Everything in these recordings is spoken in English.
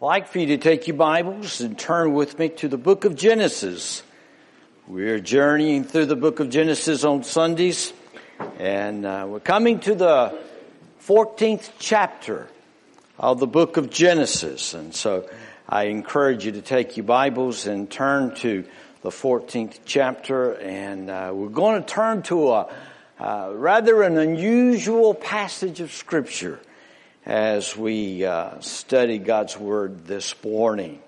I'd like for you to take your Bibles and turn with me to the book of Genesis. We're journeying through the book of Genesis on Sundays, and uh, we're coming to the 14th chapter of the book of Genesis. And so I encourage you to take your Bibles and turn to the 14th chapter, and uh, we're going to turn to a uh, rather an unusual passage of Scripture as we uh, study God's Word this morning.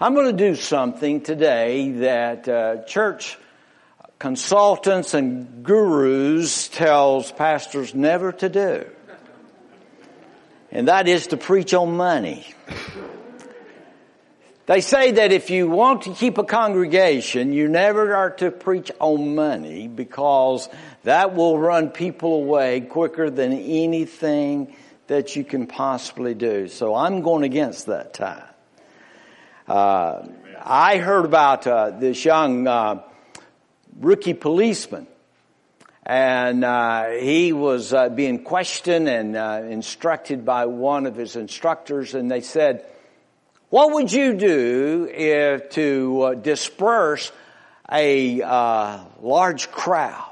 I'm going to do something today that uh, church consultants and gurus tells pastors never to do. And that is to preach on money. They say that if you want to keep a congregation, you never are to preach on money because that will run people away quicker than anything that you can possibly do. So I'm going against that time. Uh, I heard about uh, this young uh, rookie policeman, and uh, he was uh, being questioned and uh, instructed by one of his instructors, and they said, "What would you do if to disperse a large crowd?"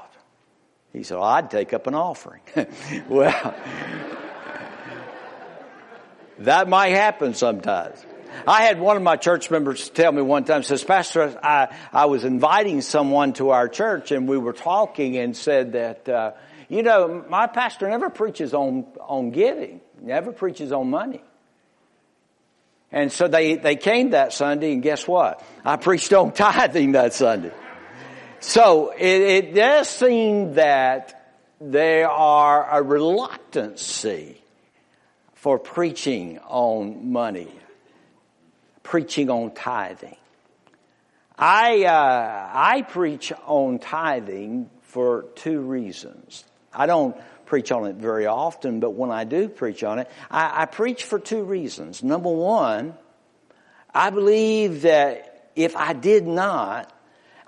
He said, well, "I'd take up an offering." well. That might happen sometimes. I had one of my church members tell me one time, says, Pastor, I, I was inviting someone to our church and we were talking and said that, uh, you know, my pastor never preaches on, on giving, never preaches on money. And so they, they came that Sunday and guess what? I preached on tithing that Sunday. So it, it does seem that there are a reluctancy for preaching on money, preaching on tithing. I, uh, I preach on tithing for two reasons. I don't preach on it very often, but when I do preach on it, I, I preach for two reasons. Number one, I believe that if I did not,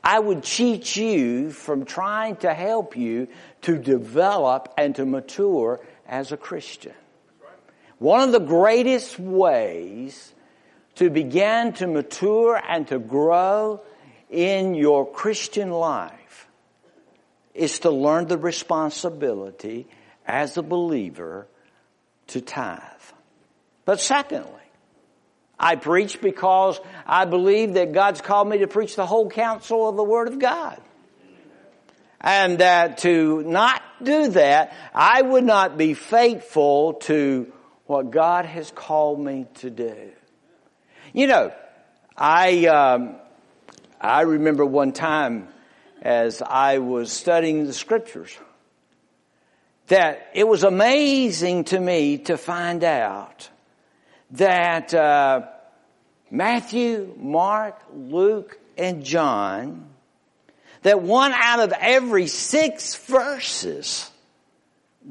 I would cheat you from trying to help you to develop and to mature as a Christian. One of the greatest ways to begin to mature and to grow in your Christian life is to learn the responsibility as a believer to tithe. But secondly, I preach because I believe that God's called me to preach the whole counsel of the Word of God. And that to not do that, I would not be faithful to what God has called me to do. You know, I, um, I remember one time as I was studying the scriptures that it was amazing to me to find out that uh, Matthew, Mark, Luke, and John, that one out of every six verses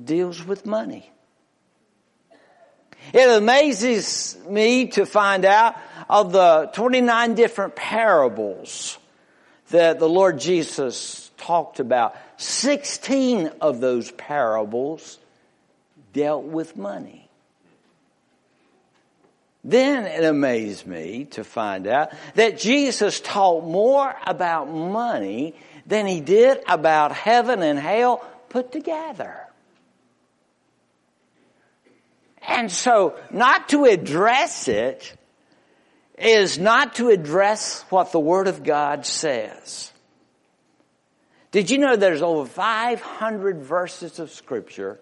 deals with money. It amazes me to find out of the 29 different parables that the Lord Jesus talked about, 16 of those parables dealt with money. Then it amazed me to find out that Jesus taught more about money than he did about heaven and hell put together. And so not to address it is not to address what the Word of God says. Did you know there's over 500 verses of Scripture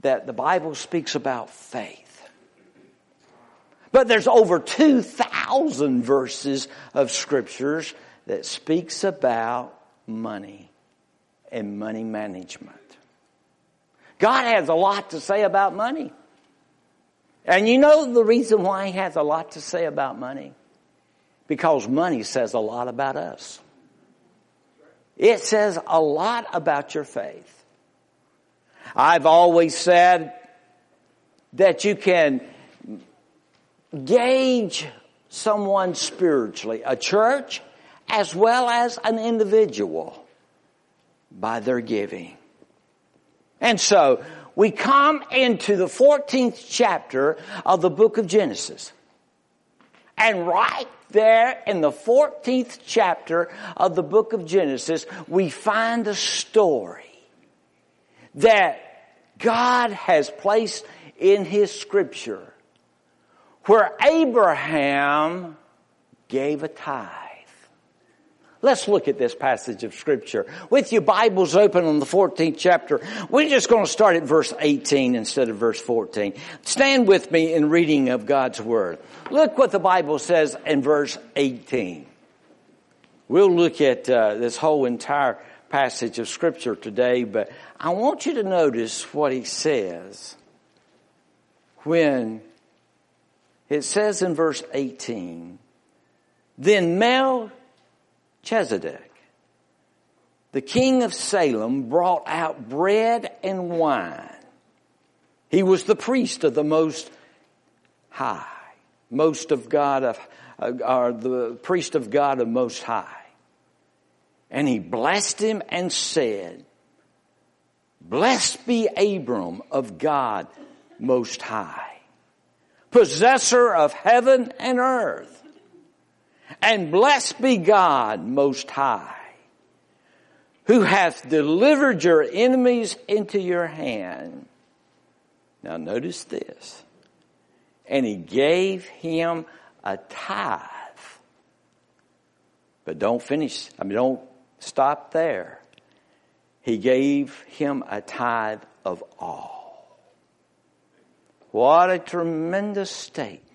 that the Bible speaks about faith? But there's over 2,000 verses of Scriptures that speaks about money and money management. God has a lot to say about money. And you know the reason why he has a lot to say about money? Because money says a lot about us. It says a lot about your faith. I've always said that you can gauge someone spiritually, a church as well as an individual, by their giving. And so, we come into the 14th chapter of the book of Genesis. And right there in the 14th chapter of the book of Genesis, we find a story that God has placed in His scripture where Abraham gave a tithe. Let's look at this passage of scripture. With your Bibles open on the 14th chapter, we're just going to start at verse 18 instead of verse 14. Stand with me in reading of God's Word. Look what the Bible says in verse 18. We'll look at uh, this whole entire passage of scripture today, but I want you to notice what he says when it says in verse 18, then Mel Melchizedek, the king of Salem, brought out bread and wine. He was the priest of the Most High, most of God of, uh, or the priest of God of Most High. And he blessed him and said, Blessed be Abram of God Most High, possessor of heaven and earth and blessed be God most high, who hath delivered your enemies into your hand. Now notice this. And he gave him a tithe. But don't finish, I mean, don't stop there. He gave him a tithe of all. What a tremendous statement.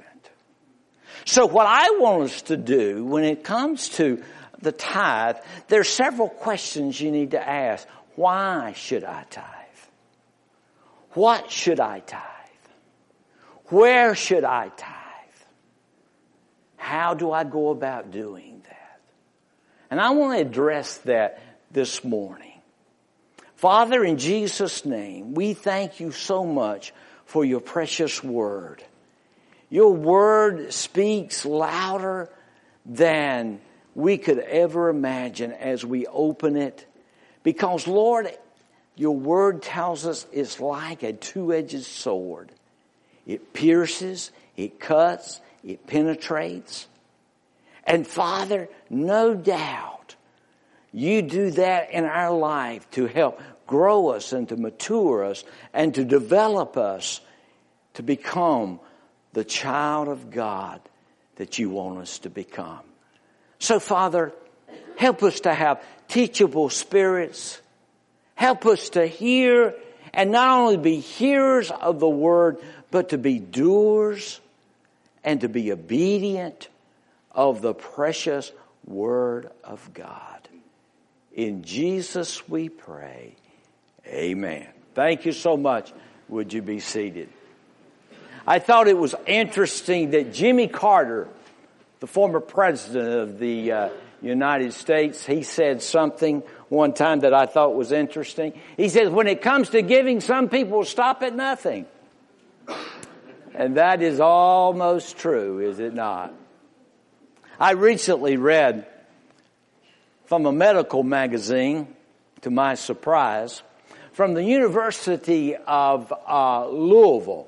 So what I want us to do when it comes to the tithe, there are several questions you need to ask. Why should I tithe? What should I tithe? Where should I tithe? How do I go about doing that? And I want to address that this morning. Father, in Jesus' name, we thank you so much for your precious word. Your word speaks louder than we could ever imagine as we open it. Because Lord, your word tells us it's like a two-edged sword. It pierces, it cuts, it penetrates. And Father, no doubt you do that in our life to help grow us and to mature us and to develop us to become the child of God that you want us to become. So Father, help us to have teachable spirits. Help us to hear and not only be hearers of the word, but to be doers and to be obedient of the precious word of God. In Jesus we pray. Amen. Thank you so much. Would you be seated? I thought it was interesting that Jimmy Carter, the former president of the uh, United States, he said something one time that I thought was interesting. He says, when it comes to giving, some people stop at nothing. And that is almost true, is it not? I recently read from a medical magazine, to my surprise, from the University of uh, Louisville.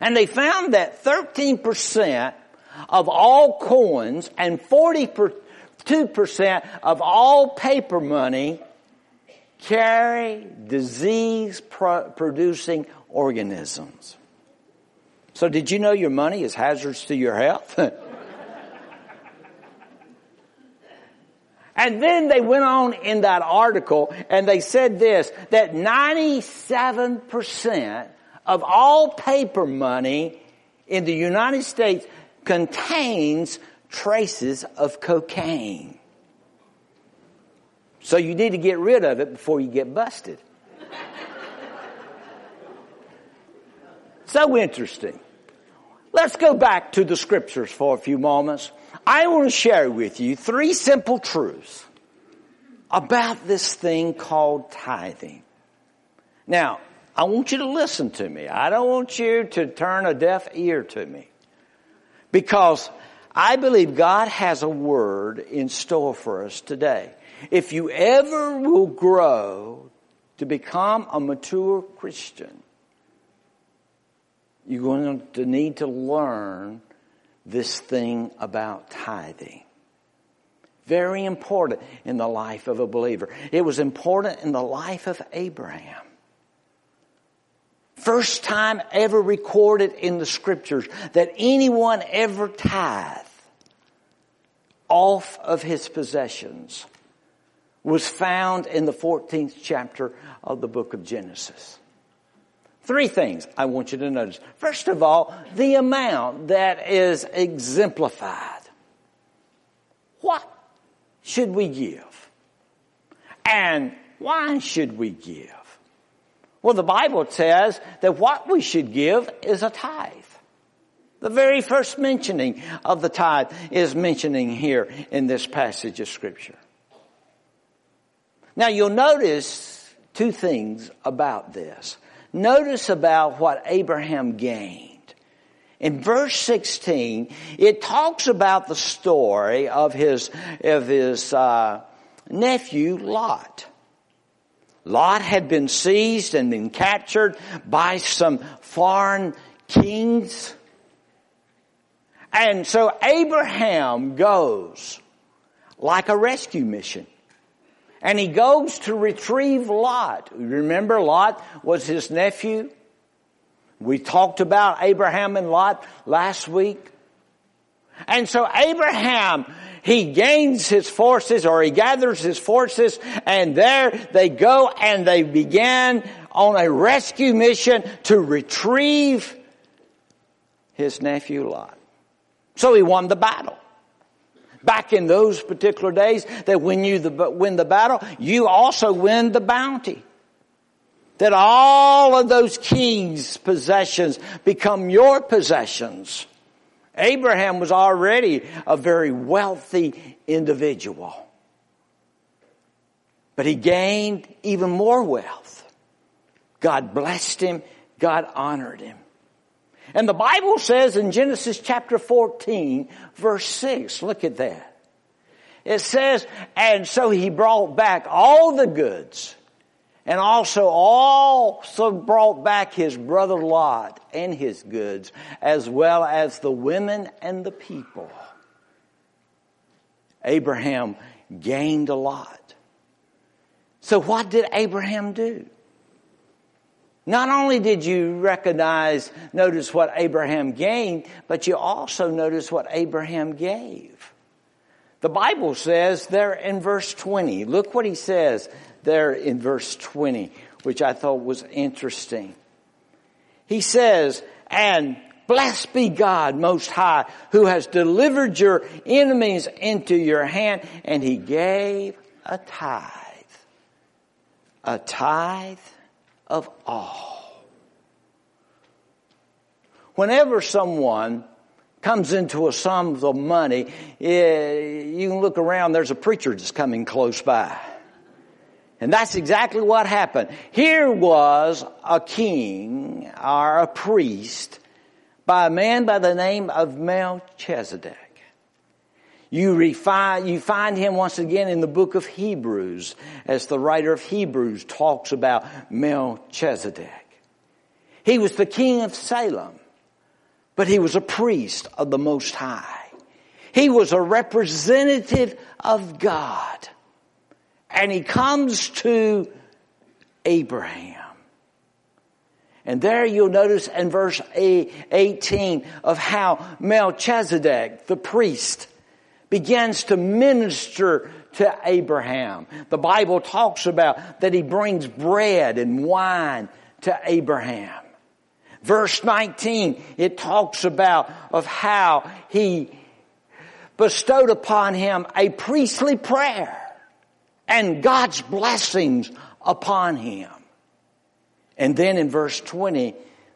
And they found that 13% of all coins and 42% of all paper money carry disease producing organisms. So did you know your money is hazardous to your health? and then they went on in that article and they said this, that 97% of all paper money in the United States contains traces of cocaine. So you need to get rid of it before you get busted. so interesting. Let's go back to the scriptures for a few moments. I want to share with you three simple truths about this thing called tithing. Now, I want you to listen to me. I don't want you to turn a deaf ear to me. Because I believe God has a word in store for us today. If you ever will grow to become a mature Christian, you're going to need to learn this thing about tithing. Very important in the life of a believer. It was important in the life of Abraham. First time ever recorded in the scriptures that anyone ever tithed off of his possessions was found in the 14th chapter of the book of Genesis. Three things I want you to notice. First of all, the amount that is exemplified. What should we give? And why should we give? Well, the Bible says that what we should give is a tithe. The very first mentioning of the tithe is mentioning here in this passage of scripture. Now you'll notice two things about this. Notice about what Abraham gained. In verse 16, it talks about the story of his, of his uh, nephew Lot. Lot had been seized and been captured by some foreign kings. And so Abraham goes like a rescue mission. And he goes to retrieve Lot. Remember Lot was his nephew? We talked about Abraham and Lot last week. And so Abraham, he gains his forces or he gathers his forces and there they go and they begin on a rescue mission to retrieve his nephew Lot. So he won the battle. Back in those particular days, that when you win the battle, you also win the bounty. That all of those kings' possessions become your possessions. Abraham was already a very wealthy individual. But he gained even more wealth. God blessed him. God honored him. And the Bible says in Genesis chapter 14 verse 6, look at that. It says, and so he brought back all the goods and also also brought back his brother Lot and his goods as well as the women and the people. Abraham gained a lot. So what did Abraham do? Not only did you recognize, notice what Abraham gained, but you also notice what Abraham gave. The Bible says there in verse 20, look what he says there in verse 20, which I thought was interesting. He says, and blessed be God most high who has delivered your enemies into your hand and he gave a tithe. A tithe of all. Whenever someone comes into a sum of money, eh, you can look around, there's a preacher that's coming close by. And that's exactly what happened. Here was a king or a priest by a man by the name of Melchizedek. You, refine, you find him once again in the book of Hebrews as the writer of Hebrews talks about Melchizedek. He was the king of Salem, but he was a priest of the Most High. He was a representative of God. And he comes to Abraham. And there you'll notice in verse 18 of how Melchizedek, the priest, begins to minister to Abraham. The Bible talks about that he brings bread and wine to Abraham. Verse 19, it talks about of how he bestowed upon him a priestly prayer and God's blessings upon him. And then in verse 20,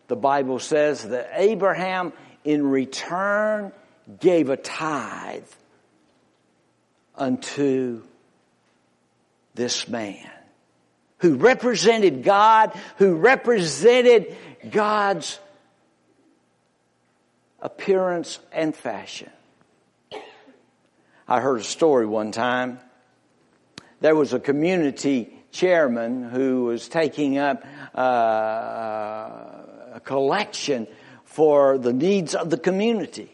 the Bible says that Abraham in return gave a tithe unto this man who represented God, who represented God's appearance and fashion. I heard a story one time. There was a community chairman who was taking up uh, a collection for the needs of the community.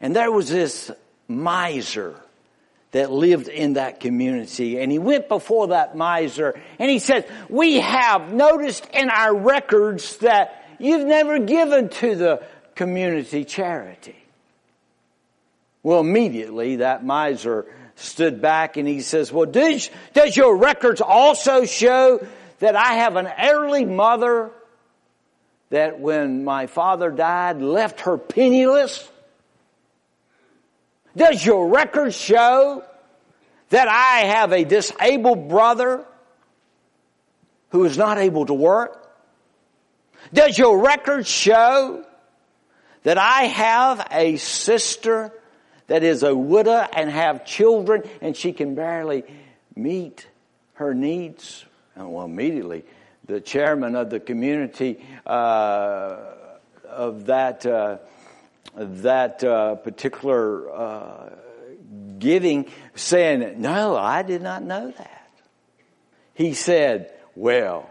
And there was this miser that lived in that community. And he went before that miser and he said, we have noticed in our records that you've never given to the community charity. Well, immediately that miser stood back and he says, well, does, does your records also show that I have an elderly mother that when my father died left her penniless? Does your record show that I have a disabled brother who is not able to work? Does your record show that I have a sister that is a widow and have children and she can barely meet her needs? And well, immediately the chairman of the community uh, of that uh, that uh, particular uh, giving saying, no, I did not know that. He said, well,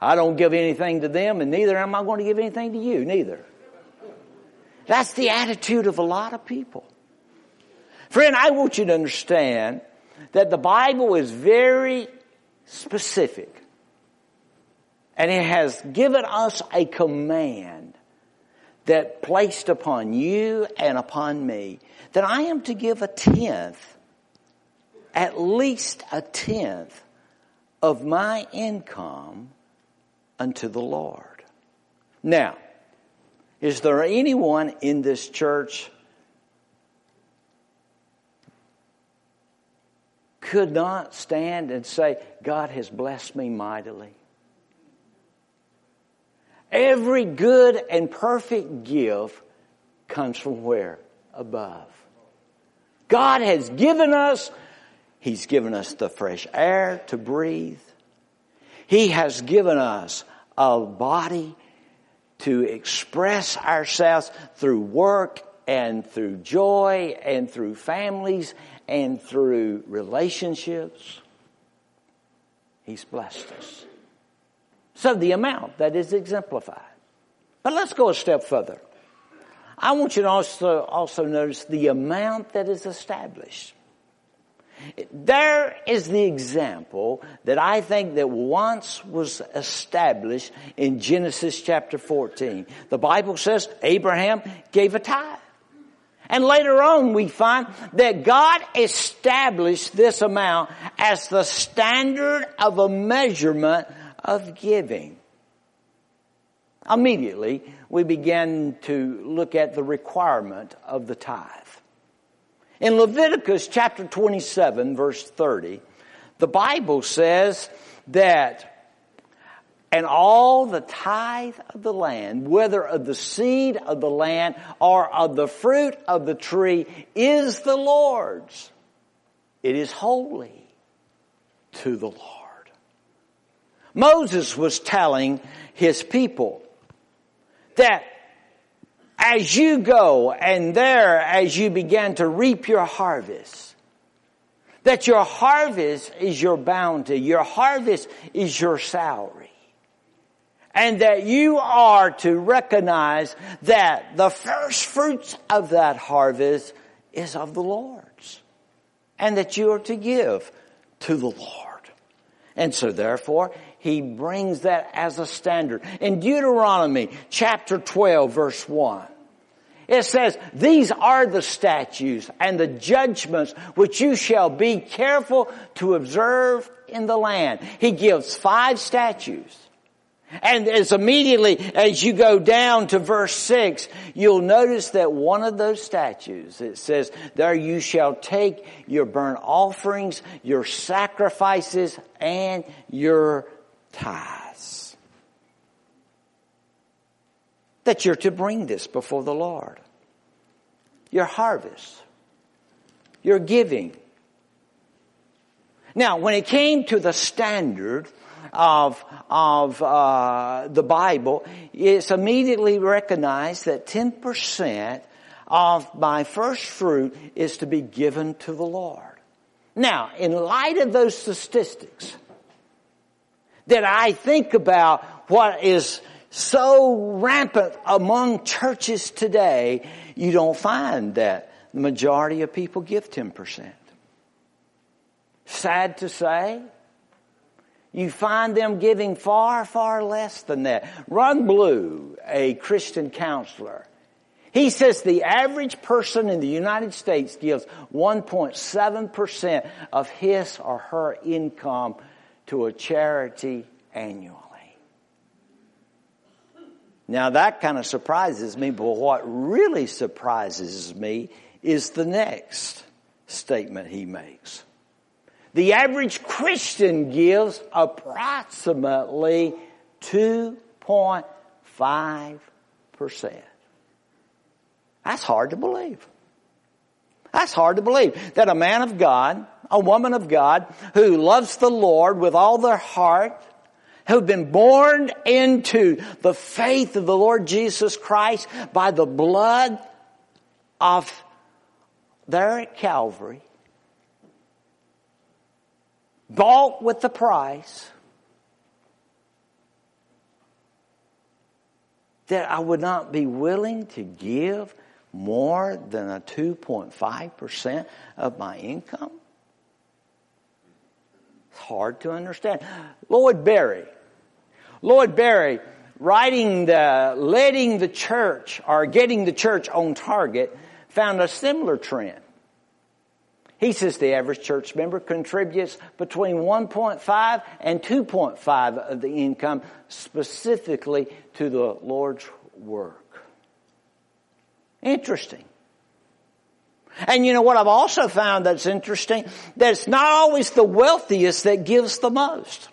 I don't give anything to them and neither am I going to give anything to you, neither. That's the attitude of a lot of people. Friend, I want you to understand that the Bible is very specific and it has given us a command that placed upon you and upon me that I am to give a tenth, at least a tenth of my income unto the Lord. Now, is there anyone in this church could not stand and say, God has blessed me mightily? Every good and perfect gift comes from where? Above. God has given us, He's given us the fresh air to breathe. He has given us a body to express ourselves through work and through joy and through families and through relationships. He's blessed us. So the amount that is exemplified. But let's go a step further. I want you to also, also notice the amount that is established. There is the example that I think that once was established in Genesis chapter 14. The Bible says Abraham gave a tithe. And later on we find that God established this amount as the standard of a measurement of giving. Immediately, we begin to look at the requirement of the tithe. In Leviticus chapter 27 verse 30, the Bible says that and all the tithe of the land, whether of the seed of the land or of the fruit of the tree, is the Lord's. It is holy to the Lord. Moses was telling his people that as you go and there as you begin to reap your harvest, that your harvest is your bounty, your harvest is your salary. And that you are to recognize that the first fruits of that harvest is of the Lord's. And that you are to give to the Lord. And so therefore, he brings that as a standard. In Deuteronomy chapter 12 verse 1, it says, these are the statutes and the judgments which you shall be careful to observe in the land. He gives five statutes. And as immediately as you go down to verse 6, you'll notice that one of those statues, it says, there you shall take your burnt offerings, your sacrifices, and your tithes. That you're to bring this before the Lord. Your harvest. Your giving. Now, when it came to the standard of, of uh, the Bible, it's immediately recognized that 10% of my first fruit is to be given to the Lord. Now, in light of those statistics, that I think about what is so rampant among churches today, you don't find that the majority of people give 10%. Sad to say, you find them giving far, far less than that. Ron Blue, a Christian counselor, he says the average person in the United States gives 1.7% of his or her income to a charity annually. Now that kind of surprises me, but what really surprises me is the next statement he makes. The average Christian gives approximately 2.5%. That's hard to believe. That's hard to believe that a man of God, a woman of God who loves the Lord with all their heart, who've been born into the faith of the Lord Jesus Christ by the blood of at Calvary, bought with the price that I would not be willing to give more than a 2.5% of my income? It's hard to understand. Lloyd Perry, Lloyd Perry, writing the, letting the church or getting the church on target, found a similar trend. He says the average church member contributes between 1.5 and 2.5 of the income specifically to the Lord's work. Interesting. And you know what I've also found that's interesting? That it's not always the wealthiest that gives the most.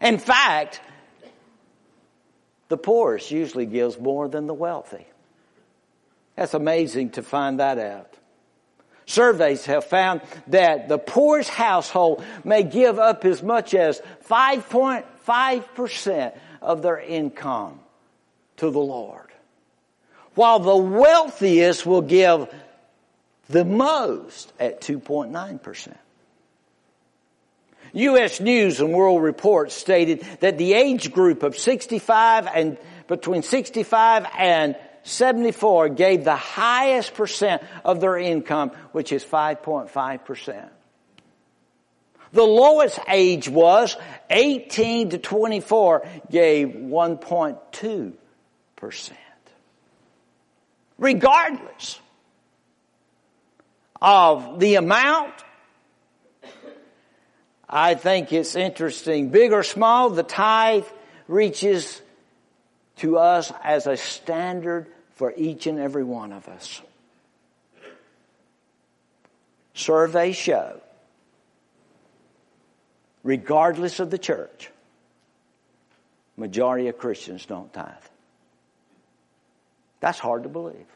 In fact, the poorest usually gives more than the wealthy. That's amazing to find that out. Surveys have found that the poorest household may give up as much as 5.5% of their income to the Lord. While the wealthiest will give the most at 2.9%. U.S. News and World Report stated that the age group of 65 and between 65 and 74 gave the highest percent of their income, which is 5.5%. The lowest age was 18 to 24 gave 1.2%. Regardless of the amount, I think it's interesting. Big or small, the tithe reaches to us as a standard for each and every one of us. Surveys show, regardless of the church, majority of Christians don't tithe. That's hard to believe.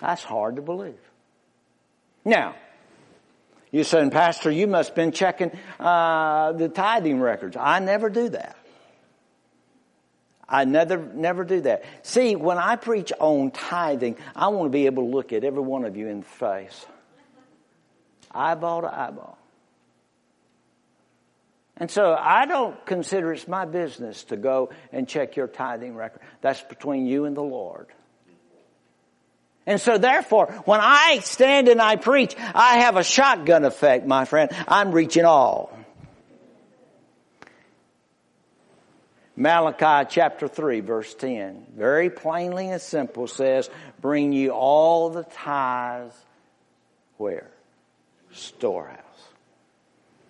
That's hard to believe. Now, you saying, Pastor, you must have been checking uh, the tithing records. I never do that. I never, never do that. See, when I preach on tithing, I want to be able to look at every one of you in the face. Eyeball to eyeball. And so I don't consider it's my business to go and check your tithing record. That's between you and the Lord. And so therefore, when I stand and I preach, I have a shotgun effect, my friend. I'm reaching all. Malachi chapter 3 verse 10, very plainly and simple says, bring you all the tithes where? Storehouse.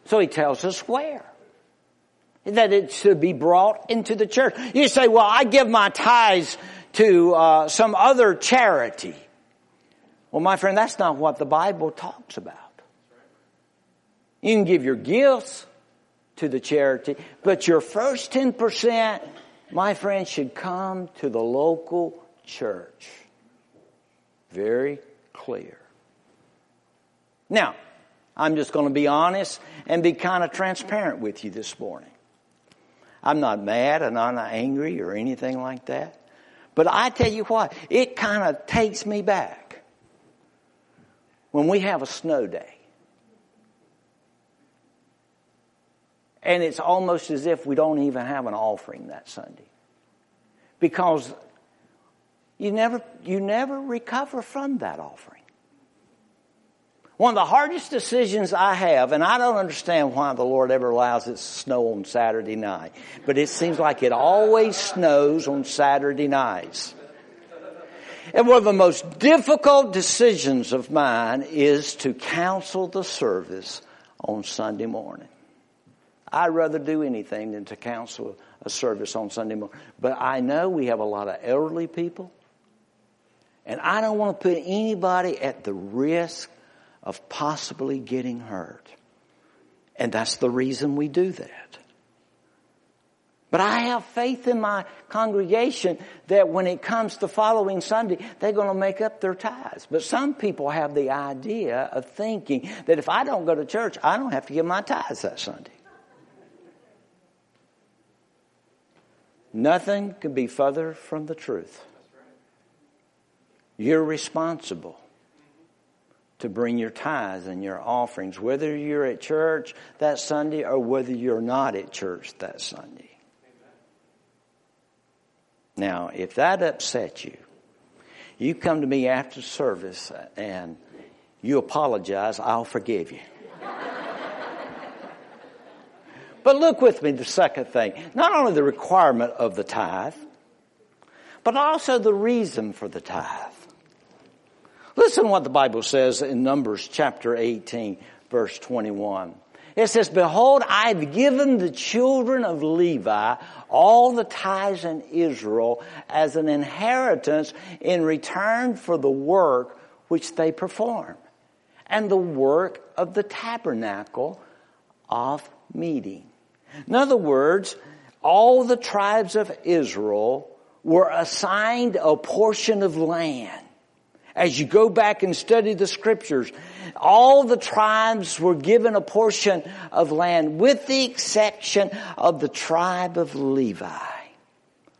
So he tells us where. That it should be brought into the church. You say, well, I give my tithes to uh, some other charity. Well, my friend, that's not what the Bible talks about. You can give your gifts to the charity, but your first 10%, my friend, should come to the local church. Very clear. Now, I'm just going to be honest and be kind of transparent with you this morning. I'm not mad and I'm not angry or anything like that. But I tell you what, it kind of takes me back when we have a snow day. And it's almost as if we don't even have an offering that Sunday. Because you never, you never recover from that offering. One of the hardest decisions I have, and I don't understand why the Lord ever allows it to snow on Saturday night, but it seems like it always snows on Saturday nights. And one of the most difficult decisions of mine is to counsel the service on Sunday morning. I'd rather do anything than to counsel a service on Sunday morning. But I know we have a lot of elderly people, and I don't want to put anybody at the risk of possibly getting hurt. And that's the reason we do that. But I have faith in my congregation that when it comes to following Sunday, they're going to make up their tithes. But some people have the idea of thinking that if I don't go to church, I don't have to give my tithes that Sunday. Nothing could be further from the truth. You're responsible to bring your tithes and your offerings, whether you're at church that Sunday or whether you're not at church that Sunday. Now, if that upsets you, you come to me after service and you apologize, I'll forgive you. But look with me the second thing. Not only the requirement of the tithe, but also the reason for the tithe. Listen what the Bible says in Numbers chapter 18 verse 21. It says, Behold, I've given the children of Levi all the tithes in Israel as an inheritance in return for the work which they perform and the work of the tabernacle of meeting. In other words, all the tribes of Israel were assigned a portion of land. As you go back and study the scriptures, all the tribes were given a portion of land with the exception of the tribe of Levi.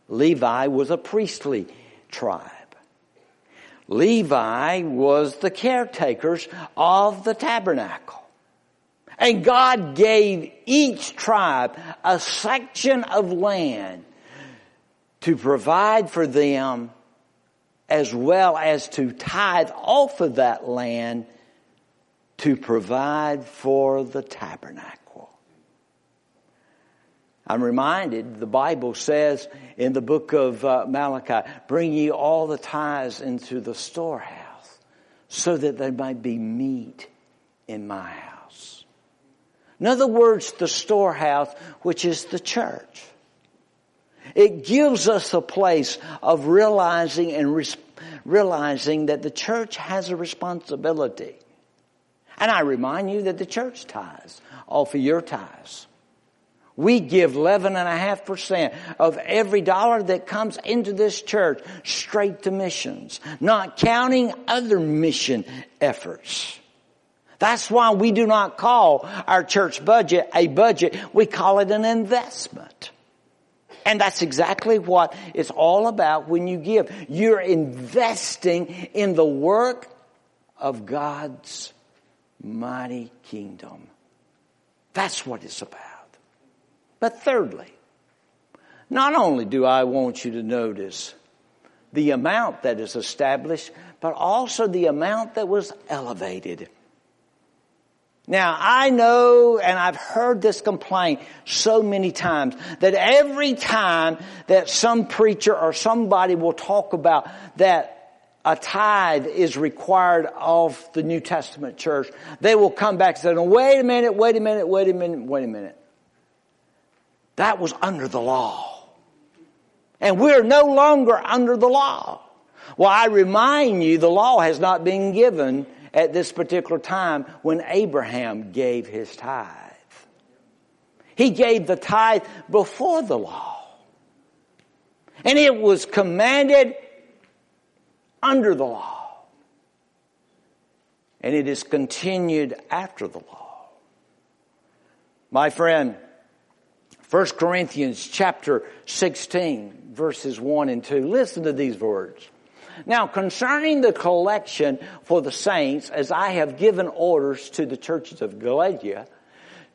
Levi was a priestly tribe. Levi was the caretakers of the tabernacle. And God gave each tribe a section of land to provide for them as well as to tithe off of that land to provide for the tabernacle. I'm reminded the Bible says in the book of uh, Malachi, bring ye all the tithes into the storehouse so that there might be meat in my house. In other words, the storehouse, which is the church. It gives us a place of realizing and realizing that the church has a responsibility. And I remind you that the church tithes off of your tithes. We give 11.5% of every dollar that comes into this church straight to missions, not counting other mission efforts. That's why we do not call our church budget a budget. We call it an investment. And that's exactly what it's all about when you give. You're investing in the work of God's mighty kingdom. That's what it's about. But thirdly, not only do I want you to notice the amount that is established, but also the amount that was elevated. Now, I know and I've heard this complaint so many times that every time that some preacher or somebody will talk about that a tithe is required of the New Testament church, they will come back and say, no, wait a minute, wait a minute, wait a minute, wait a minute. That was under the law. And we're no longer under the law. Well, I remind you, the law has not been given at this particular time when Abraham gave his tithe. He gave the tithe before the law. And it was commanded under the law. And it is continued after the law. My friend, 1 Corinthians chapter 16 verses 1 and 2. Listen to these words. Now concerning the collection for the saints, as I have given orders to the churches of Galatia,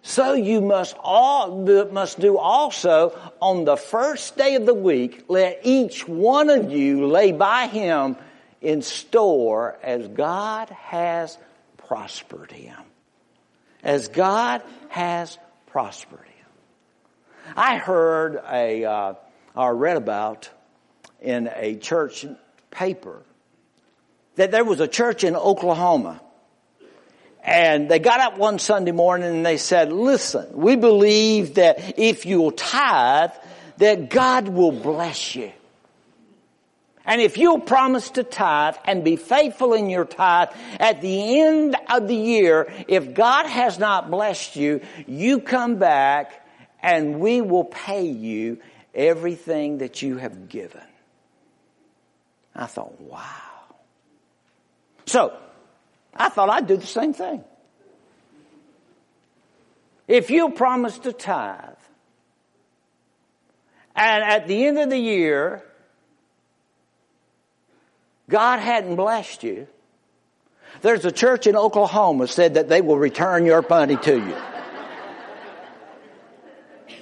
so you must all, must do also on the first day of the week, let each one of you lay by him in store as God has prospered him. As God has prospered him. I heard a, uh, or read about in a church paper that there was a church in Oklahoma and they got up one Sunday morning and they said, listen, we believe that if you'll tithe, that God will bless you. And if you'll promise to tithe and be faithful in your tithe, at the end of the year, if God has not blessed you, you come back and we will pay you everything that you have given. I thought, wow. So, I thought I'd do the same thing. If you promise to tithe, and at the end of the year, God hadn't blessed you, there's a church in Oklahoma said that they will return your money to you.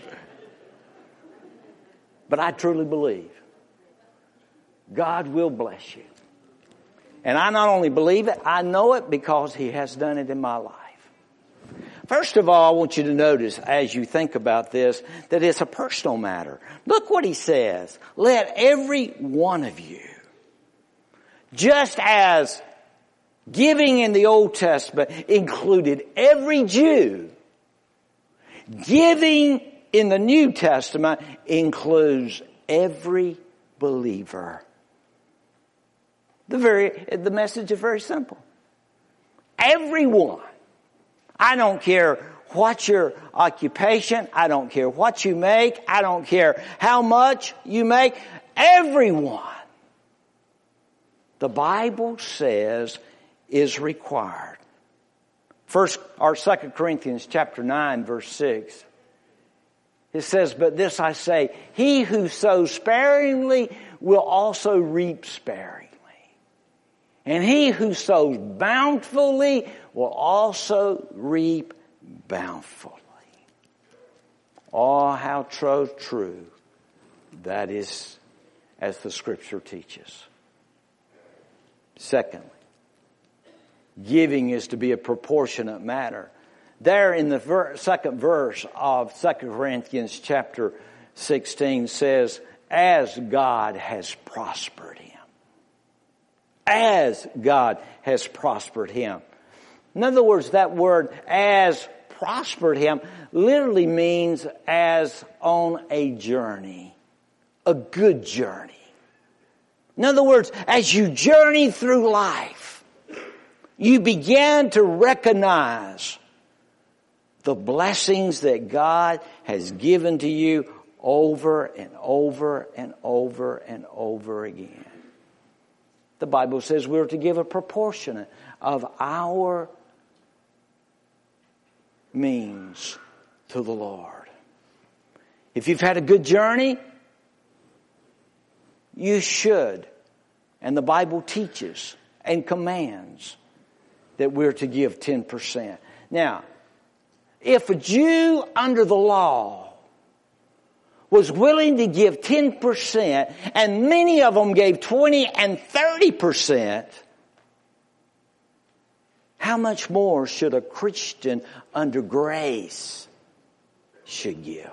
but I truly believe God will bless you. And I not only believe it, I know it because He has done it in my life. First of all, I want you to notice as you think about this that it's a personal matter. Look what He says. Let every one of you, just as giving in the Old Testament included every Jew, giving in the New Testament includes every believer. The very, the message is very simple. Everyone. I don't care what your occupation. I don't care what you make. I don't care how much you make. Everyone. The Bible says is required. First or second Corinthians chapter 9 verse 6. It says, but this I say, he who sows sparingly will also reap sparingly. And he who sows bountifully will also reap bountifully. Oh, how true, true that is as the scripture teaches. Secondly, giving is to be a proportionate matter. There in the ver- second verse of 2 Corinthians chapter 16 says, as God has prospered as God has prospered him. In other words, that word as prospered him literally means as on a journey, a good journey. In other words, as you journey through life, you begin to recognize the blessings that God has given to you over and over and over and over again. The Bible says we're to give a proportionate of our means to the Lord. If you've had a good journey, you should. And the Bible teaches and commands that we're to give 10%. Now, if a Jew under the law was willing to give 10% and many of them gave 20 and 30%, how much more should a Christian under grace should give?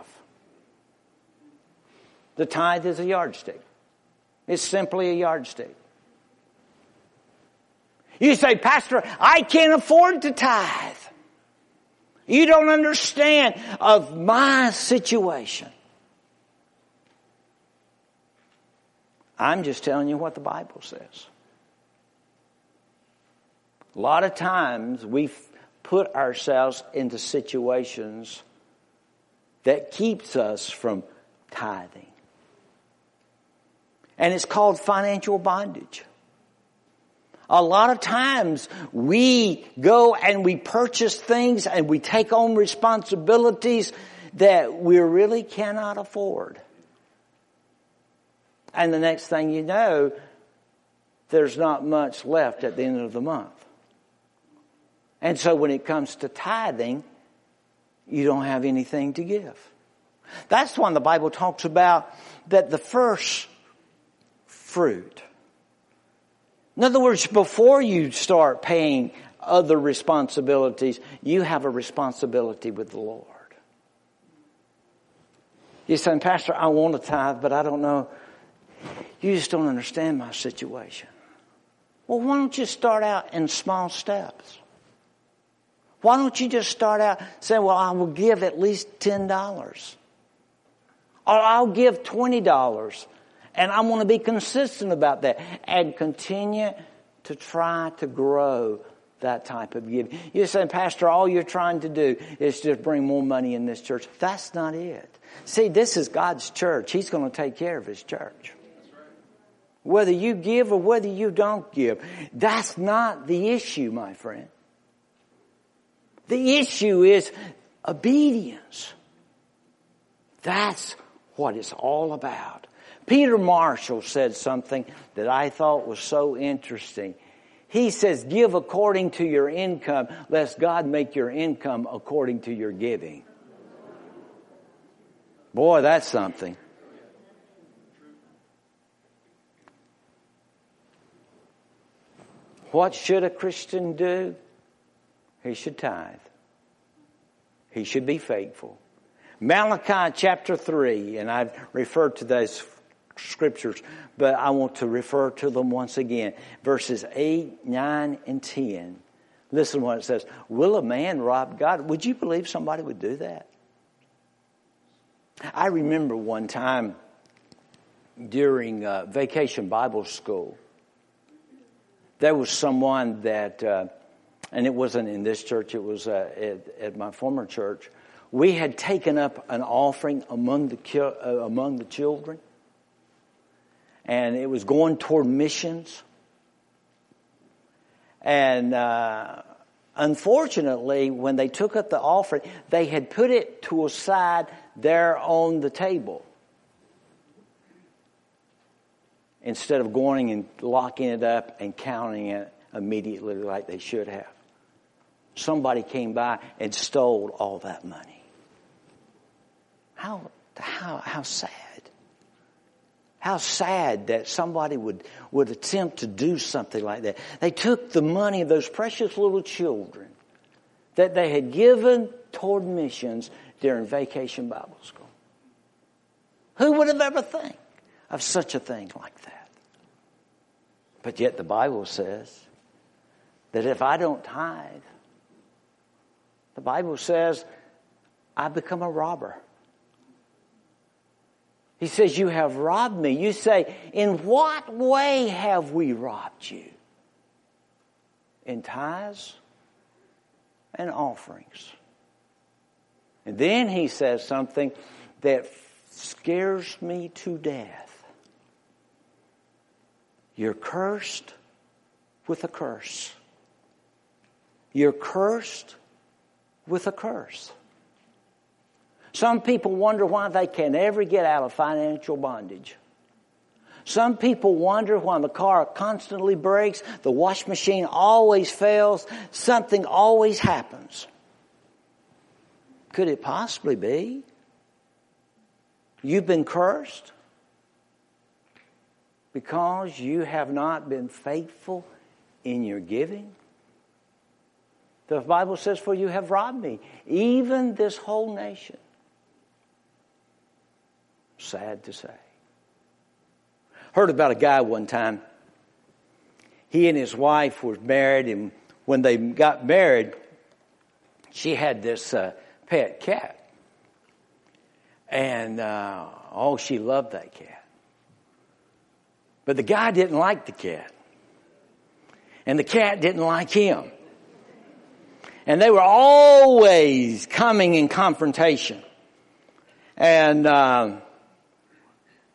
The tithe is a yardstick. It's simply a yardstick. You say, Pastor, I can't afford to tithe. You don't understand of my situation. I'm just telling you what the Bible says. A lot of times we put ourselves into situations that keeps us from tithing. And it's called financial bondage. A lot of times we go and we purchase things and we take on responsibilities that we really cannot afford. And the next thing you know, there's not much left at the end of the month. And so when it comes to tithing, you don't have anything to give. That's when the Bible talks about that the first fruit. In other words, before you start paying other responsibilities, you have a responsibility with the Lord. You say, Pastor, I want to tithe, but I don't know. You just don't understand my situation. Well, why don't you start out in small steps? Why don't you just start out saying, well, I will give at least $10. Or I'll give $20. And I want to be consistent about that and continue to try to grow that type of giving. You're saying, Pastor, all you're trying to do is just bring more money in this church. That's not it. See, this is God's church. He's going to take care of His church. Whether you give or whether you don't give, that's not the issue, my friend. The issue is obedience. That's what it's all about. Peter Marshall said something that I thought was so interesting. He says, give according to your income, lest God make your income according to your giving. Boy, that's something. What should a Christian do? He should tithe. He should be faithful. Malachi chapter 3, and I've referred to those scriptures, but I want to refer to them once again. Verses 8, 9, and 10. Listen to what it says. Will a man rob God? Would you believe somebody would do that? I remember one time during uh, vacation Bible school, there was someone that, uh, and it wasn't in this church, it was uh, at, at, my former church. We had taken up an offering among the, uh, among the children, and it was going toward missions. And uh, unfortunately, when they took up the offering, they had put it to a side there on the table. Instead of going and locking it up and counting it immediately like they should have. Somebody came by and stole all that money. How, how, how sad. How sad that somebody would, would attempt to do something like that. They took the money of those precious little children that they had given toward missions during vacation Bible school. Who would have ever think of such a thing like that? But yet the Bible says that if I don't tithe, the Bible says I become a robber. He says, You have robbed me. You say, In what way have we robbed you? In tithes and offerings. And then he says something that scares me to death. You're cursed with a curse. You're cursed with a curse. Some people wonder why they can never get out of financial bondage. Some people wonder why the car constantly breaks, the wash machine always fails, something always happens. Could it possibly be? You've been cursed because you have not been faithful in your giving? The Bible says, For you have robbed me, even this whole nation. Sad to say. Heard about a guy one time. He and his wife were married, and when they got married, she had this uh, pet cat. And, uh, oh, she loved that cat. But the guy didn't like the cat. And the cat didn't like him. And they were always coming in confrontation. And, uh,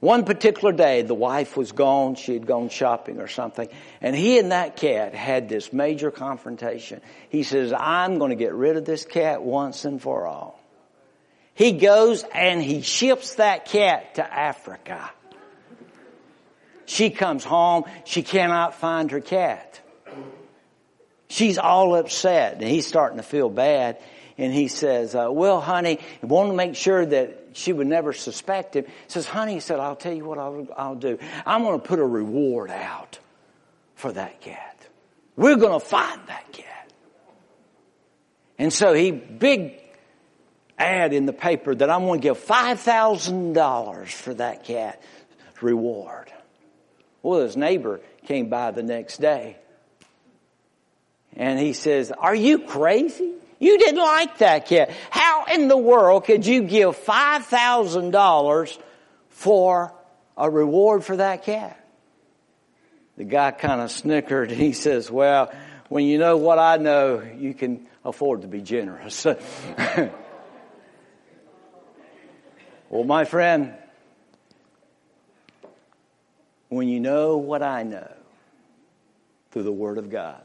one particular day, the wife was gone. She had gone shopping or something. And he and that cat had this major confrontation. He says, I'm going to get rid of this cat once and for all. He goes and he ships that cat to Africa. She comes home, she cannot find her cat. She's all upset and he's starting to feel bad. And he says, uh, well, honey, he wanted to make sure that she would never suspect him. He says, honey, he said, I'll tell you what I'll, I'll do. I'm going to put a reward out for that cat. We're going to find that cat. And so he, big ad in the paper that I'm going to give $5,000 for that cat reward. Well, his neighbor came by the next day and he says, are you crazy? You didn't like that cat. How in the world could you give $5,000 for a reward for that cat? The guy kind of snickered he says, well, when you know what I know, you can afford to be generous. well, my friend, when you know what I know through the Word of God,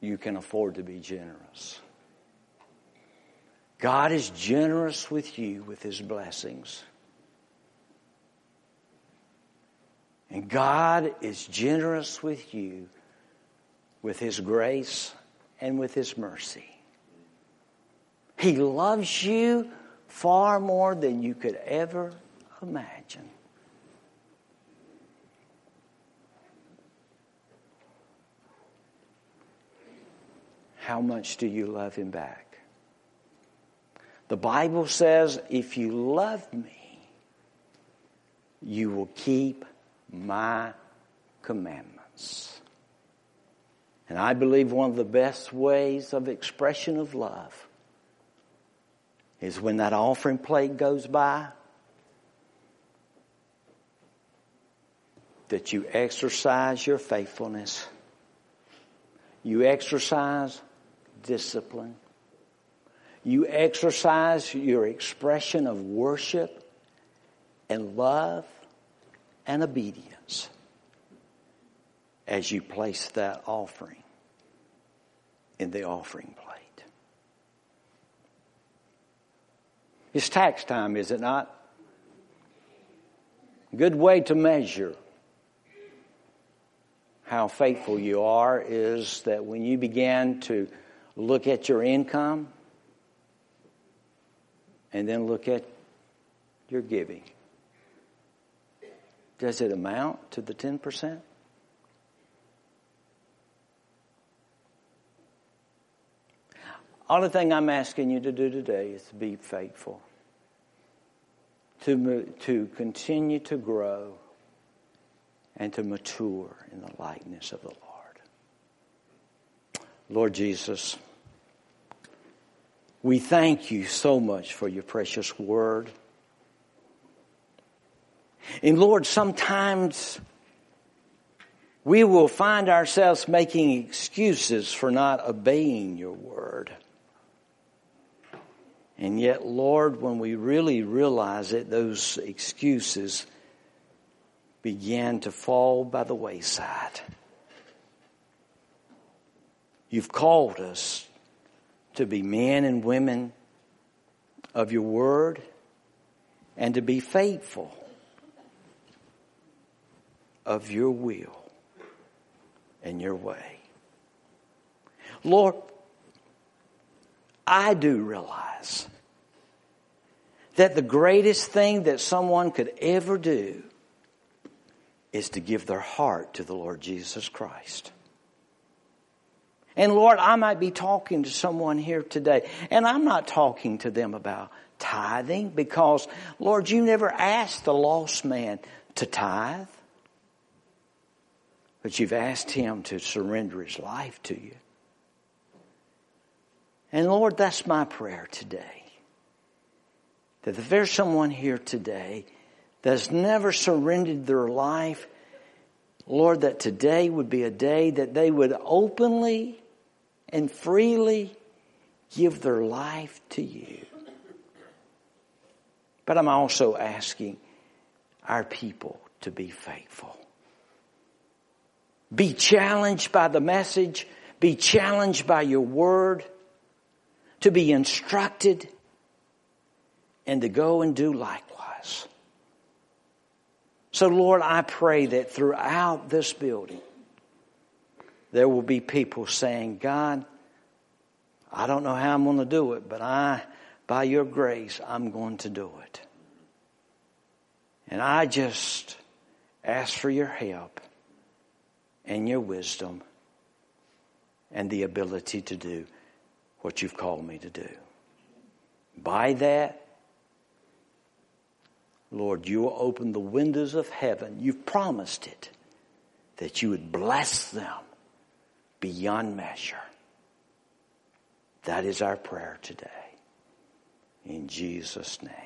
you can afford to be generous. God is generous with you with His blessings. And God is generous with you with His grace and with His mercy. He loves you far more than you could ever imagine. How much do you love him back? The Bible says, if you love me, you will keep my commandments. And I believe one of the best ways of expression of love is when that offering plate goes by, that you exercise your faithfulness. You exercise discipline. You exercise your expression of worship and love and obedience as you place that offering in the offering plate. It's tax time, is it not? Good way to measure how faithful you are is that when you begin to look at your income and then look at your giving. Does it amount to the 10%? Only thing I'm asking you to do today is to be faithful, to, to continue to grow, and to mature in the likeness of the Lord. Lord Jesus, we thank you so much for your precious word. And Lord, sometimes we will find ourselves making excuses for not obeying your word. And yet, Lord, when we really realize it, those excuses begin to fall by the wayside. You've called us to be men and women of your word and to be faithful of your will and your way. Lord, I do realize that the greatest thing that someone could ever do is to give their heart to the Lord Jesus Christ. And Lord, I might be talking to someone here today, and I'm not talking to them about tithing because, Lord, you never asked the lost man to tithe, but you've asked him to surrender his life to you. And Lord, that's my prayer today. That if there's someone here today that's never surrendered their life, Lord, that today would be a day that they would openly and freely give their life to you. But I'm also asking our people to be faithful. Be challenged by the message. Be challenged by your word. To be instructed and to go and do likewise. So Lord, I pray that throughout this building, there will be people saying, God, I don't know how I'm going to do it, but I, by your grace, I'm going to do it. And I just ask for your help and your wisdom and the ability to do what you've called me to do. By that, Lord, you will open the windows of heaven. You've promised it that you would bless them beyond measure. That is our prayer today. In Jesus' name.